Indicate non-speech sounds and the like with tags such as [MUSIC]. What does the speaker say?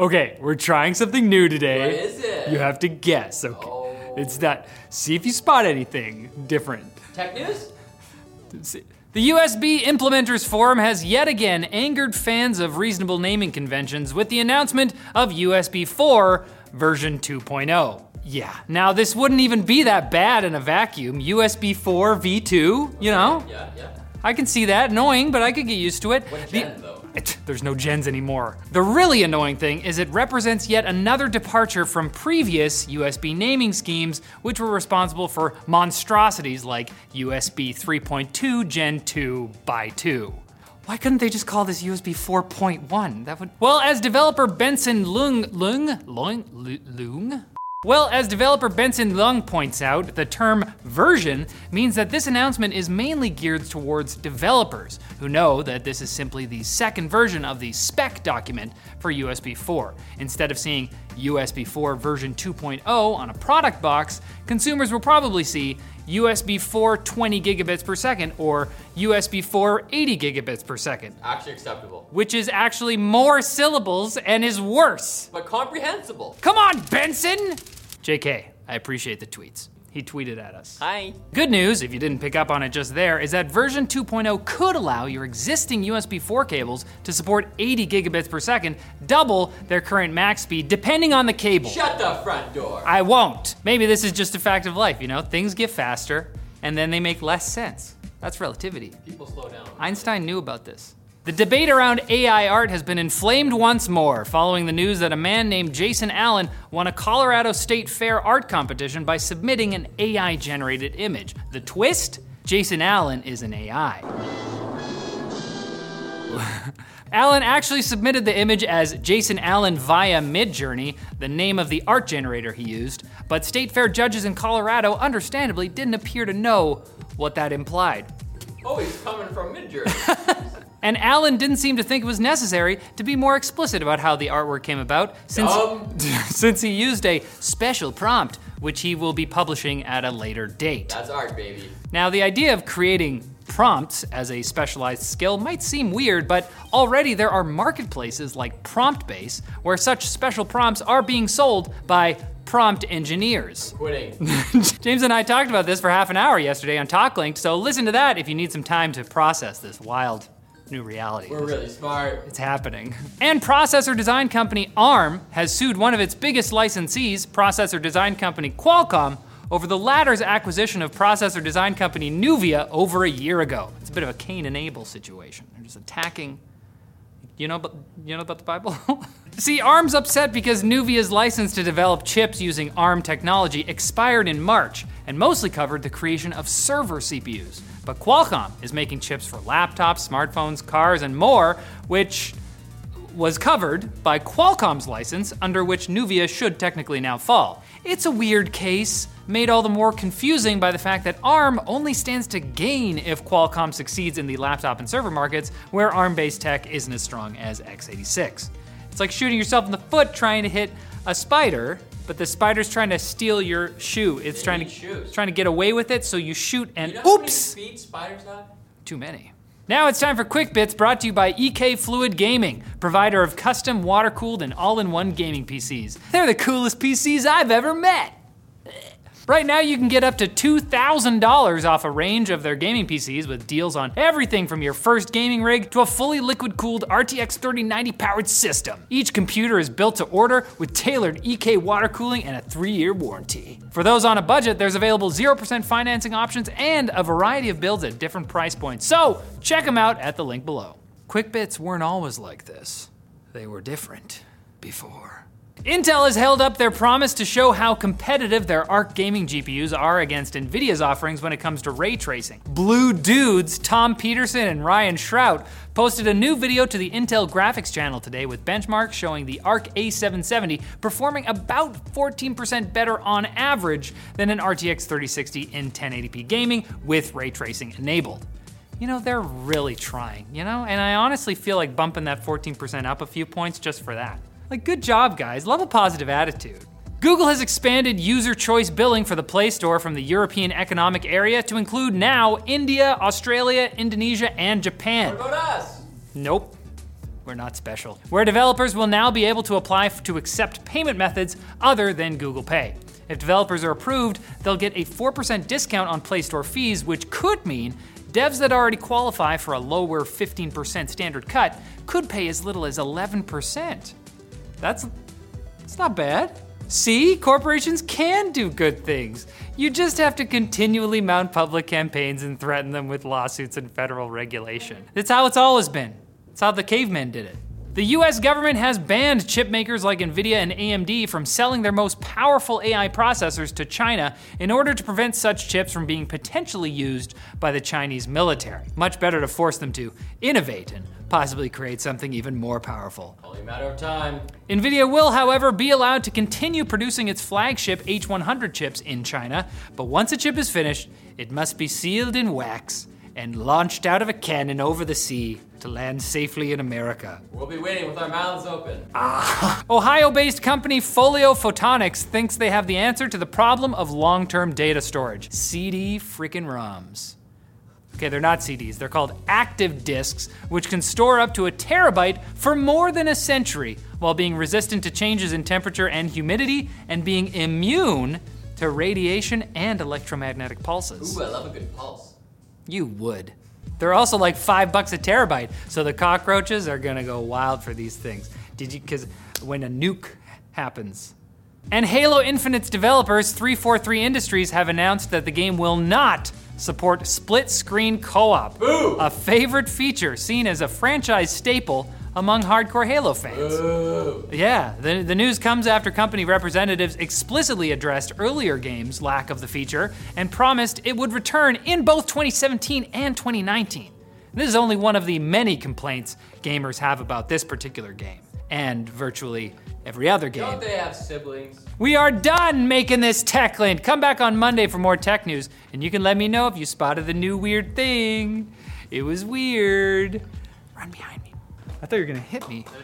Okay, we're trying something new today. What is it? You have to guess. Okay. Oh. It's that. See if you spot anything different. Tech news? The USB Implementers Forum has yet again angered fans of reasonable naming conventions with the announcement of USB 4 version 2.0. Yeah, now this wouldn't even be that bad in a vacuum. USB 4 V2, you know? Yeah, yeah. I can see that. Annoying, but I could get used to it. What The- though? it- there's no gens anymore. The really annoying thing is it represents yet another departure from previous USB naming schemes, which were responsible for monstrosities like USB 3.2 Gen 2 by 2. Why couldn't they just call this USB 4.1? That would. Well, as developer Benson Leung Lung Lung Lung. Well, as developer Benson Leung points out, the term version means that this announcement is mainly geared towards developers who know that this is simply the second version of the spec document for USB 4. Instead of seeing USB 4 version 2.0 on a product box, consumers will probably see USB 4 20 gigabits per second or USB 4 80 gigabits per second, Actually acceptable. which is actually more syllables and is worse. But comprehensible. Come on, Benson! JK, I appreciate the tweets. He tweeted at us. Hi. Good news, if you didn't pick up on it just there, is that version 2.0 could allow your existing USB 4 cables to support 80 gigabits per second, double their current max speed, depending on the cable. Shut the front door. I won't. Maybe this is just a fact of life, you know? Things get faster, and then they make less sense. That's relativity. People slow down. Einstein knew about this. The debate around AI art has been inflamed once more following the news that a man named Jason Allen won a Colorado State Fair art competition by submitting an AI generated image. The twist? Jason Allen is an AI. [LAUGHS] Allen actually submitted the image as Jason Allen via Midjourney, the name of the art generator he used, but State Fair judges in Colorado understandably didn't appear to know what that implied. Oh, he's coming from Midjourney. [LAUGHS] And Allen didn't seem to think it was necessary to be more explicit about how the artwork came about, since, [LAUGHS] since he used a special prompt, which he will be publishing at a later date. That's art, baby. Now, the idea of creating prompts as a specialized skill might seem weird, but already there are marketplaces like PromptBase where such special prompts are being sold by prompt engineers. Quitting. [LAUGHS] James and I talked about this for half an hour yesterday on TalkLinked, so listen to that if you need some time to process this wild new reality. We're really smart. It's happening. And processor design company ARM has sued one of its biggest licensees, processor design company Qualcomm, over the latter's acquisition of processor design company Nuvia over a year ago. It's a bit of a Cain and Abel situation. They're just attacking. You know about you know about the Bible? [LAUGHS] See, ARM's upset because Nuvia's license to develop chips using ARM technology expired in March and mostly covered the creation of server CPUs. But Qualcomm is making chips for laptops, smartphones, cars, and more, which was covered by Qualcomm's license, under which Nuvia should technically now fall. It's a weird case, made all the more confusing by the fact that ARM only stands to gain if Qualcomm succeeds in the laptop and server markets, where ARM based tech isn't as strong as x86. It's like shooting yourself in the foot trying to hit a spider, but the spider's trying to steal your shoe. It's trying to shoes. trying to get away with it, so you shoot and You know oops! spiders have? Too many. Now it's time for Quick Bits brought to you by EK Fluid Gaming, provider of custom water cooled and all in one gaming PCs. They're the coolest PCs I've ever met. Right now, you can get up to $2,000 off a range of their gaming PCs with deals on everything from your first gaming rig to a fully liquid cooled RTX 3090 powered system. Each computer is built to order with tailored EK water cooling and a three year warranty. For those on a budget, there's available 0% financing options and a variety of builds at different price points. So check them out at the link below. QuickBits weren't always like this, they were different before. Intel has held up their promise to show how competitive their ARC gaming GPUs are against Nvidia's offerings when it comes to ray tracing. Blue Dudes, Tom Petersen and Ryan Shrout posted a new video to the Intel graphics channel today with benchmarks showing the ARC A770 performing about 14% better on average than an RTX 3060 in 1080p gaming with ray tracing enabled. You know, they're really trying, you know? And I honestly feel like bumping that 14% up a few points just for that. Like, good job, guys. Love a positive attitude. Google has expanded user choice billing for the Play Store from the European Economic Area to include now India, Australia, Indonesia, and Japan. What about us? Nope. We're not special. Where developers will now be able to apply to accept payment methods other than Google Pay. If developers are approved, they'll get a 4% discount on Play Store fees, which could mean devs that already qualify for a lower 15% standard cut could pay as little as 11%. That's it's not bad. See, corporations can do good things. You just have to continually mount public campaigns and threaten them with lawsuits and federal regulation. That's how it's always been. It's how the cavemen did it. The US government has banned chip makers like Nvidia and AMD from selling their most powerful AI processors to China in order to prevent such chips from being potentially used by the Chinese military. Much better to force them to innovate and possibly create something even more powerful. Only a matter of time. NVIDIA will, however, be allowed to continue producing its flagship H100 chips in China, but once a chip is finished, it must be sealed in wax and launched out of a cannon over the sea to land safely in America. We'll be waiting with our mouths open. Ah. Ohio based company Folio Photonics thinks they have the answer to the problem of long term data storage CD freaking ROMs. Okay, they're not CDs, they're called active disks, which can store up to a terabyte for more than a century while being resistant to changes in temperature and humidity and being immune to radiation and electromagnetic pulses. Ooh, I love a good pulse. You would. They're also like five bucks a terabyte, so the cockroaches are gonna go wild for these things. Did you? Because when a nuke happens. And Halo Infinite's developers, 343 Industries, have announced that the game will not support split screen co op, a favorite feature seen as a franchise staple among hardcore Halo fans. Ooh. Yeah, the, the news comes after company representatives explicitly addressed earlier games' lack of the feature and promised it would return in both 2017 and 2019. This is only one of the many complaints gamers have about this particular game, and virtually every other game. Don't they have siblings? We are done making this TechLinked. Come back on Monday for more tech news, and you can let me know if you spotted the new weird thing. It was weird. Run behind me. I thought you were gonna hit me.